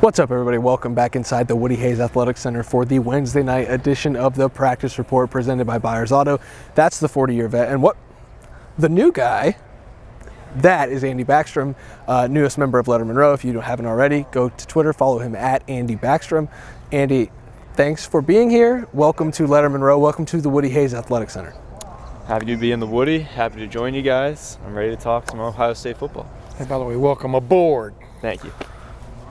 What's up, everybody? Welcome back inside the Woody Hayes Athletic Center for the Wednesday night edition of the Practice Report presented by Byers Auto. That's the 40 year vet. And what the new guy, that is Andy Backstrom, uh, newest member of Lettermen Row. If you haven't already, go to Twitter, follow him at Andy Backstrom. Andy, thanks for being here. Welcome to Lettermen Row. Welcome to the Woody Hayes Athletic Center. Happy to be in the Woody. Happy to join you guys. I'm ready to talk some Ohio State football. Hey, by the way, welcome aboard. Thank you.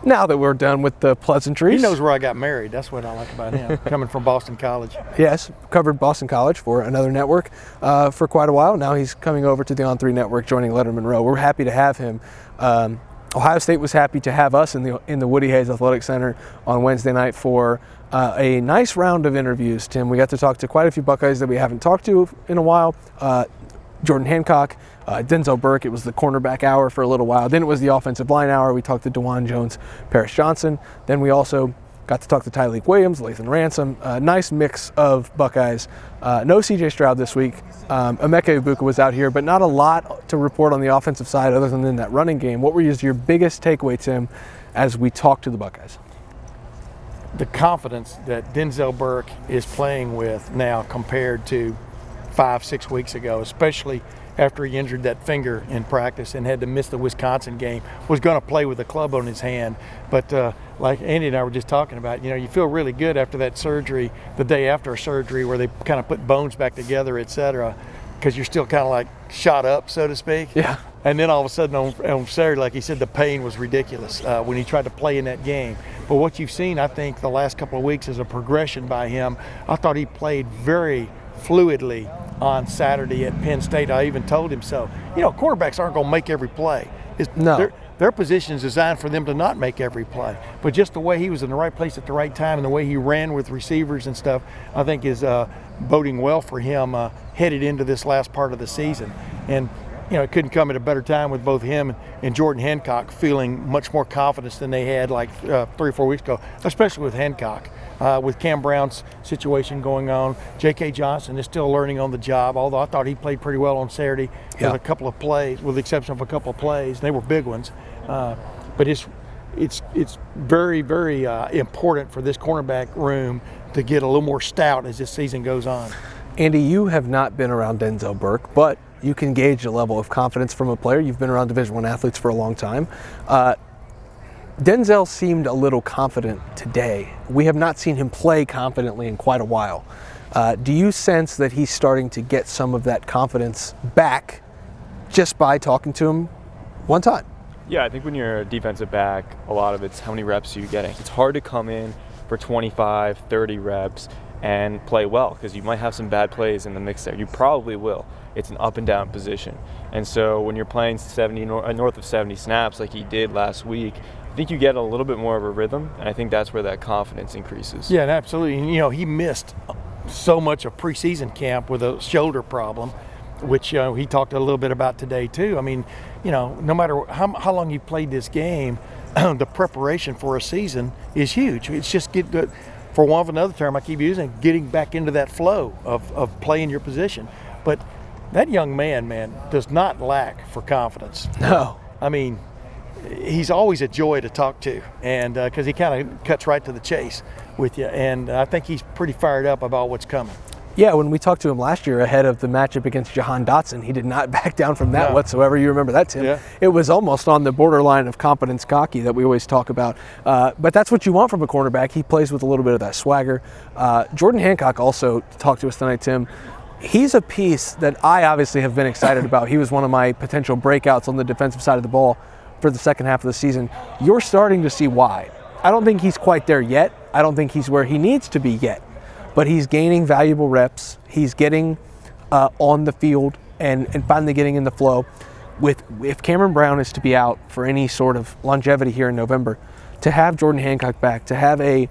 Now that we're done with the pleasantries, He knows where I got married. That's what I like about him. Coming from Boston College. Yes, covered Boston College for another network uh, for quite a while. Now he's coming over to the On Three Network, joining Lettermen Row. We're happy to have him. Um, Ohio State was happy to have us in the in the Woody Hayes Athletic Center on Wednesday night for uh, a nice round of interviews. Tim, we got to talk to quite a few Buckeyes that we haven't talked to in a while. Uh, Jordan Hancock, uh, Denzel Burke. It was the cornerback hour for a little while. Then it was the offensive line hour. We talked to Dawand Jones, Paris Johnson. Then we also got to talk to Tyleik Williams, Lathan Ransom. Uh, nice mix of Buckeyes. Uh, no CJ Stroud this week. Um, Emeka Egbuka was out here, but not a lot to report on the offensive side other than in that running game. What were your biggest takeaway, Tim, as we talked to the Buckeyes? The confidence that Denzel Burke is playing with now compared to five, six weeks ago, especially after he injured that finger in practice and had to miss the Wisconsin game, was going to play with a club on his hand. But uh, like Andy and I were just talking about, you know, you feel really good after that surgery, the day after a surgery, where they kind of put bones back together, et cetera, because you're still kind of like shot up, so to speak. Yeah. And then all of a sudden on, on Saturday, like he said, the pain was ridiculous uh, when he tried to play in that game. But what you've seen, I think, the last couple of weeks is a progression by him. I thought he played very fluidly on Saturday at Penn State. I even told him so. You know, quarterbacks aren't going to make every play. It's, No. Their, their position is designed for them to not make every play. But just the way he was in the right place at the right time and the way he ran with receivers and stuff, I think is uh, boding well for him uh, headed into this last part of the season. And you know, it couldn't come at a better time with both him and Jordan Hancock feeling much more confidence than they had like uh, three or four weeks ago, especially with Hancock. Uh, with Cam Brown's situation going on, J.K. Johnson is still learning on the job. Although I thought he played pretty well on Saturday Yeah. with a couple of plays, with the exception of a couple of plays. They were big ones, uh, but it's it's it's very very uh, important for this cornerback room to get a little more stout as this season goes on. Andy, you have not been around Denzel Burke, but you can gauge a level of confidence from a player. You've been around Division One athletes for a long time. Uh, Denzel seemed a little confident today. We have not seen him play confidently in quite a while. Uh, do you sense that he's starting to get some of that confidence back just by talking to him one time? Yeah, I think when you're a defensive back, a lot of it's how many reps are you getting. It's hard to come in for 25, 30 reps and play well because you might have some bad plays in the mix there. You probably will. It's an up and down position. And so when you're playing 70 uh, north of 70 snaps like he did last week, I think you get a little bit more of a rhythm, and I think that's where that confidence increases. Yeah, and absolutely. And, you know, he missed so much of preseason camp with a shoulder problem, which uh, he talked a little bit about today too. I mean, you know, no matter how, how long you've played this game, the preparation for a season is huge. It's just get the, for one of another term I keep using, getting back into that flow of, of playing your position. But that young man, man, does not lack for confidence. No. I mean, he's always a joy to talk to, and because he kind of cuts right to the chase with you, and I think he's pretty fired up about what's coming. Yeah, when we talked to him last year ahead of the matchup against Jahan Dotson, he did not back down from that No. whatsoever. You remember that, Tim? Yeah. It was almost on the borderline of competence cocky that we always talk about. Uh, but that's what you want from a cornerback. He plays with a little bit of that swagger. Uh, Jordan Hancock also talked to us tonight, Tim. He's a piece that I obviously have been excited about. He was one of my potential breakouts on the defensive side of the ball for the second half of the season. You're starting to see why. I don't think he's quite there yet. I don't think he's where he needs to be yet but he's gaining valuable reps. He's getting uh, on the field and, and finally getting in the flow. With if Cameron Brown is to be out for any sort of longevity here in November, to have Jordan Hancock back, to have a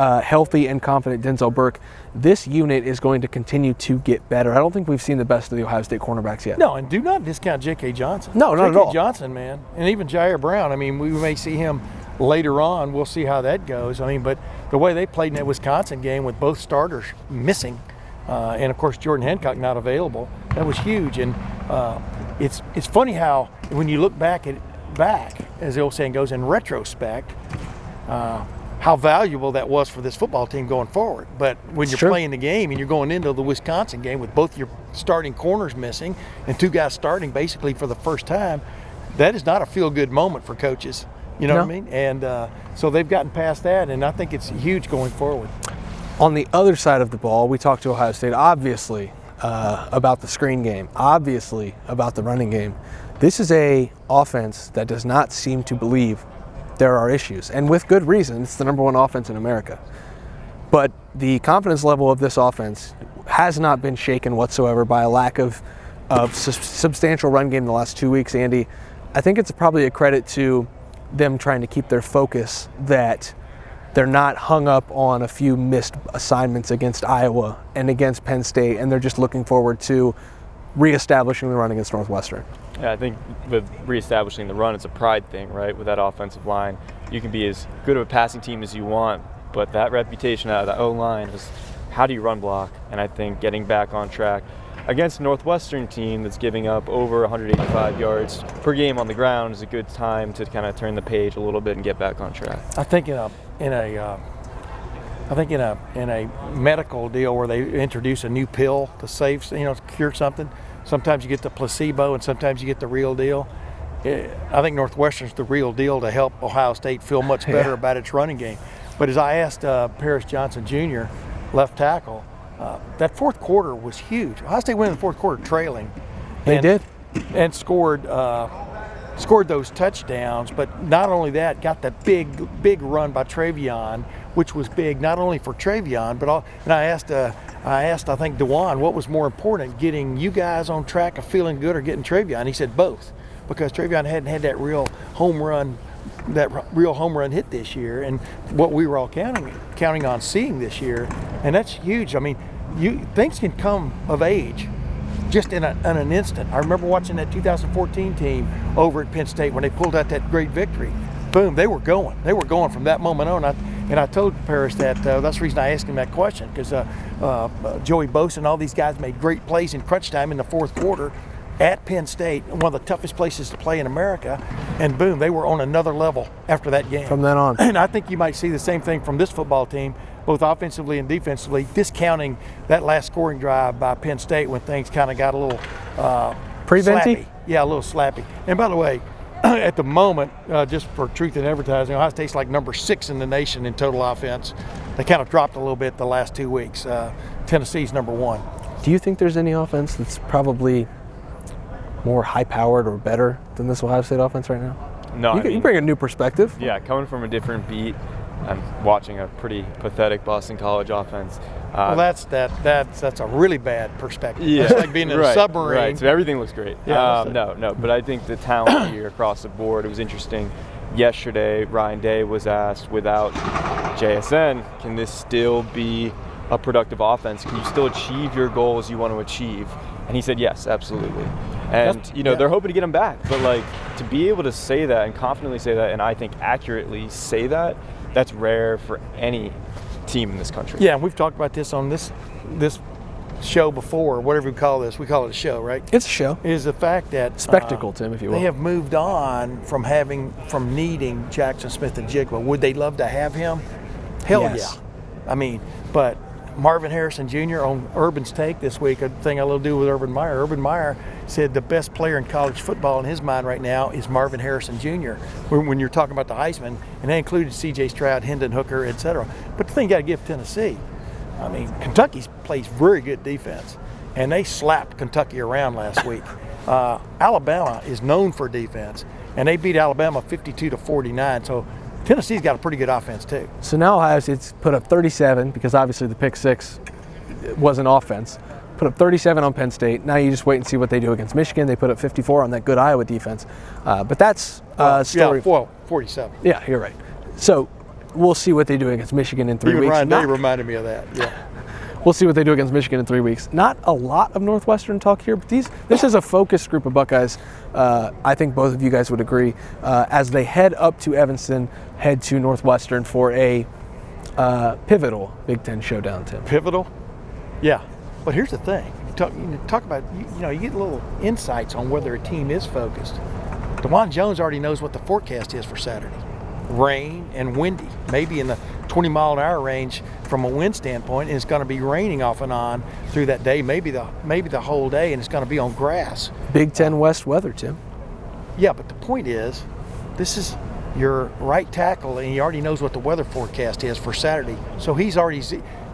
uh, healthy and confident Denzel Burke, this unit is going to continue to get better. I don't think we've seen the best of the Ohio State cornerbacks yet. No, and do not discount J.K. Johnson. No, not at J.K. all. Johnson, man, and even Jair Brown. I mean, we may see him later on. We'll see how that goes. I mean, but the way they played in that Wisconsin game with both starters missing, uh, and of course Jordan Hancock not available, that was huge. And uh, it's it's funny how when you look back at back, as the old saying goes, in retrospect. Uh, how valuable that was for this football team going forward. But when It's you're true. playing the game and you're going into the Wisconsin game with both your starting corners missing and two guys starting basically for the first time, that is not a feel good moment for coaches. You know what I mean? And uh, so they've gotten past that, and I think it's huge going forward. On the other side of the ball, we talked to Ohio State, obviously, uh, about the screen game, obviously, about the running game. This is a offense that does not seem to believe there are issues, and with good reason. It's the number one offense in America. But the confidence level of this offense has not been shaken whatsoever by a lack of, of sus- substantial run game in the last two weeks, Andy. I think it's probably a credit to them trying to keep their focus that they're not hung up on a few missed assignments against Iowa and against Penn State, and they're just looking forward to reestablishing the run against Northwestern. Yeah, I think with reestablishing the run, it's a pride thing, right? With that offensive line, you can be as good of a passing team as you want, but that reputation out of the O line is how do you run block? And I think getting back on track against a Northwestern team that's giving up over 185 yards per game on the ground is a good time to kind of turn the page a little bit and get back on track. I think in a in a uh, I think in a in a medical deal where they introduce a new pill to save you know cure something. Sometimes you get the placebo, and sometimes you get the real deal. Eh, I think Northwestern's the real deal to help Ohio State feel much better Yeah. about its running game. But as I asked uh, Paris Johnson Jr., left tackle, uh, that fourth quarter was huge. Ohio State went in the fourth quarter trailing. They and- did. and scored uh, scored those touchdowns. But not only that, got that big big run by TreVeyon, which was big not only for TreVeyon, but all. And I asked uh, I asked I think Dawand what was more important, getting you guys on track of feeling good or getting TreVeyon. He said both, because TreVeyon hadn't had that real home run. That real home run hit this year, and what we were all counting counting on seeing this year, and that's huge. I mean, you things can come of age just in, a, in an instant. I remember watching that 2014 team over at Penn State when they pulled out that great victory. Boom, they were going. They were going from that moment on. I, and I told Paris that uh, that's the reason I asked him that question because uh, uh, uh, Joey Bosa and all these guys made great plays in crunch time in the fourth quarter at Penn State, one of the toughest places to play in America. And boom, they were on another level after that game. From then on. And I think you might see the same thing from this football team, both offensively and defensively, discounting that last scoring drive by Penn State when things kind of got a little uh, slappy. Yeah, a little slappy. And by the way, at the moment, uh, just for truth in advertising, Ohio State's like number six in the nation in total offense. They kind of dropped a little bit the last two weeks. Uh, Tennessee's number one. Do you think there's any offense that's probably more high powered or better than this Ohio State offense right now? No, you, I you bring a new perspective. Yeah, coming from a different beat, I'm watching a pretty pathetic Boston College offense. Uh, Well, that's that that's that's a really bad perspective. Yeah, That's like being in a submarine. Right. So everything looks great. Yeah, um, no, no, but I think the talent here across the board. It was interesting. Yesterday, Ryan Day was asked, without JSN, can this still be a productive offense? Can you still achieve your goals you want to achieve? And he said, yes, absolutely. And That's- you know yeah. they're hoping to get him back, but like to be able to say that and confidently say that, and I think accurately say that, that's rare for any team in this country. Yeah, we've talked about this on this this show before, whatever we call this. We call it a show, right? It's a show. Is the fact that uh, Spectacle, Tim, if you will. They have moved on from having from needing Jaxon Smith-Njigba. Would they love to have him? Hell Yes. yeah. I mean, but Marvin Harrison Jr. on Urban's take this week, a thing I will do with Urban Meyer. Urban Meyer said the best player in college football in his mind right now is Marvin Harrison Jr. When, when you're talking about the Heisman, and that included C.J. Stroud, Hendon Hooker, etc. But the thing you got to give Tennessee, I mean, Kentucky plays very good defense, and they slapped Kentucky around last week. Uh, Alabama is known for defense, and they beat Alabama 52 to 49. So Tennessee's got a pretty good offense too. So now Ohio State's put up 37 because obviously the pick six wasn't offense. Put up 37 on Penn State. Now you just wait and see what they do against Michigan. They put up 54 on that good Iowa defense. Uh, but that's uh, story. Yeah, well, 47. Yeah, you're right. So we'll see what they do against Michigan in three Even weeks. Ryan Day reminded me of that. Yeah. We'll see what they do against Michigan in three weeks. Not a lot of Northwestern talk here, but these this is a focused group of Buckeyes. Uh, I think both of you guys would agree uh, as they head up to Evanston, head to Northwestern for a uh, pivotal Big Ten showdown. Tim, pivotal. Yeah, but here's the thing: talk, talk about you, you know you get little insights on whether a team is focused. Dawand Jones already knows what the forecast is for Saturday: rain and windy, maybe in the 20 mile an hour range from a wind standpoint, and it's going to be raining off and on through that day, maybe the maybe the whole day, and it's going to be on grass. Big Ten West weather, Tim. Yeah, but the point is, this is your right tackle, and he already knows what the weather forecast is for Saturday. So he's already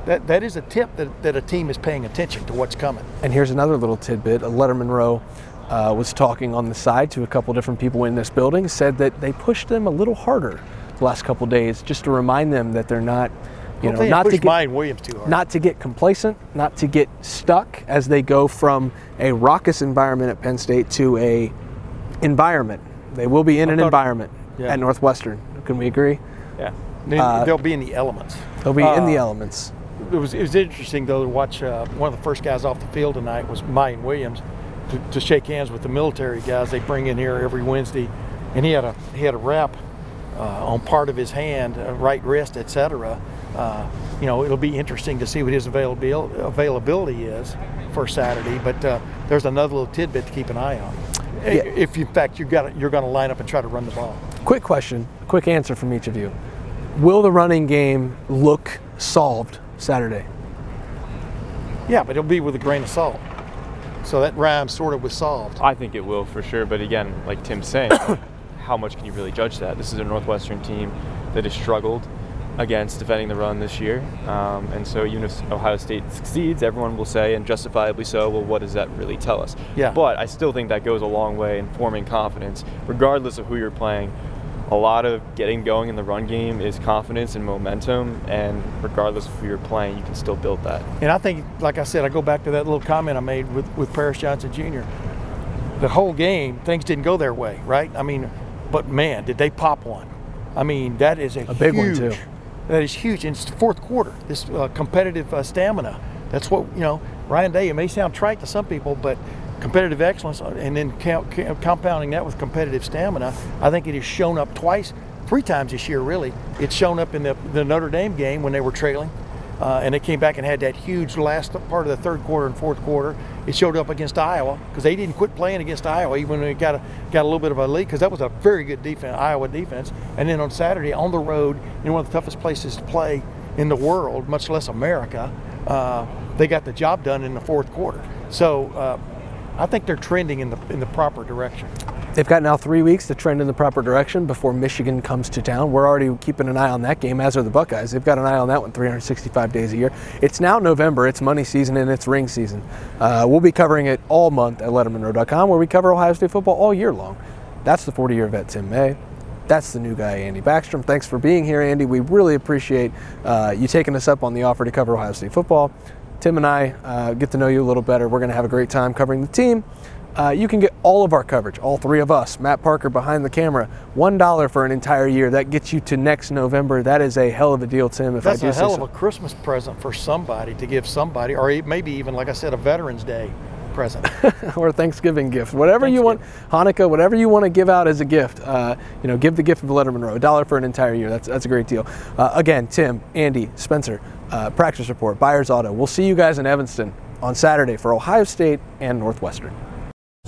that that is a tip that, that a team is paying attention to what's coming. And here's another little tidbit: a Lettermen Row uh, was talking on the side to a couple different people in this building. Said that they pushed them a little harder the last couple days, just to remind them that they're not. You Well, know, not to get Ryan Williams too hard. not to get complacent, not to get stuck as they go from a raucous environment at Penn State to a environment. They will be in an thought- environment Yeah. at Northwestern. Can we agree? Yeah. Uh, they'll be in the elements. They'll be in the Uh, elements. It was it was interesting though to watch uh, one of the first guys off the field tonight was Ryan Williams to, to shake hands with the military guys they bring in here every Wednesday, and he had a he had a wrap uh, on part of his hand, uh, right wrist, etc. Uh, you know, it'll be interesting to see what his availability availability is for Saturday. But uh, there's another little tidbit to keep an eye on. Yeah. If in fact you got you're going to line up and try to run the ball. Quick question, quick answer from each of you. Will the running game look solved Saturday? Yeah, but it'll be with a grain of salt. So that rhymes sort of was solved. I think it will for sure. But again, like Tim's saying, how much can you really judge that? This is a Northwestern team that has struggled against defending the run this year. Um, and so even if Ohio State succeeds, everyone will say, and justifiably so, well, what does that really tell us? Yeah. But I still think that goes a long way in forming confidence, regardless of who you're playing. A lot of getting going in the run game is confidence and momentum, and regardless of who you're playing, you can still build that. And I think, like I said, I go back to that little comment I made with, with Paris Johnson Jr. The whole game, things didn't go their way, right? I mean, but man, did they pop one? I mean, that is a, A big one, too. That is huge. And it's the fourth quarter, this uh, competitive uh, stamina. That's what, you know, Ryan Day, it may sound trite to some people, but competitive excellence uh, and then compounding that with competitive stamina, I think it has shown up twice, three times this year, really. It's shown up in the, the Notre Dame game when they were trailing. Uh, and they came back and had that huge last part of the third quarter and fourth quarter. It showed up against Iowa because they didn't quit playing against Iowa even when they got a, got a little bit of a lead because that was a very good defense, Iowa defense. And then on Saturday on the road in one of the toughest places to play in the world, much less America, uh, they got the job done in the fourth quarter. So uh, I think they're trending in the in the proper direction. They've got now three weeks to trend in the proper direction before Michigan comes to town. We're already keeping an eye on that game, as are the Buckeyes. They've got an eye on that one 365 days a year. It's now November, it's money season, and it's ring season. Uh, we'll be covering it all month at LettermenRow.com, where we cover Ohio State football all year long. That's the 40 year vet, Tim May. That's the new guy, Andy Backstrom. Thanks for being here, Andy. We really appreciate uh, you taking us up on the offer to cover Ohio State football. Tim and I uh, get to know you a little better. We're going to have a great time covering the team. Uh, you can get all of our coverage, all three of us, Matt Parker behind the camera, $1 for an entire year. That gets you to next November. That is a hell of a deal, Tim, if That's I do a hell say of so. a Christmas present for somebody to give somebody, or maybe even, like I said, a Veterans Day present. or a Thanksgiving gift, whatever you want, Hanukkah, whatever you want to give out as a gift. Uh, you know, give the gift of Lettermen Row, a dollar for an entire year. That's that's a great deal. Uh, again, Tim, Andy, Spencer, uh, practice report, Byers Auto. We'll see you guys in Evanston on Saturday for Ohio State and Northwestern.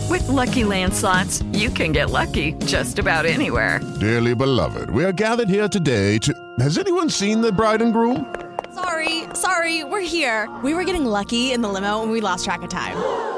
With Lucky Land slots, you can get lucky just about anywhere. Dearly beloved, we are gathered here today to. Has anyone seen the bride and groom? Sorry, sorry, we're here. We were getting lucky in the limo and we lost track of time.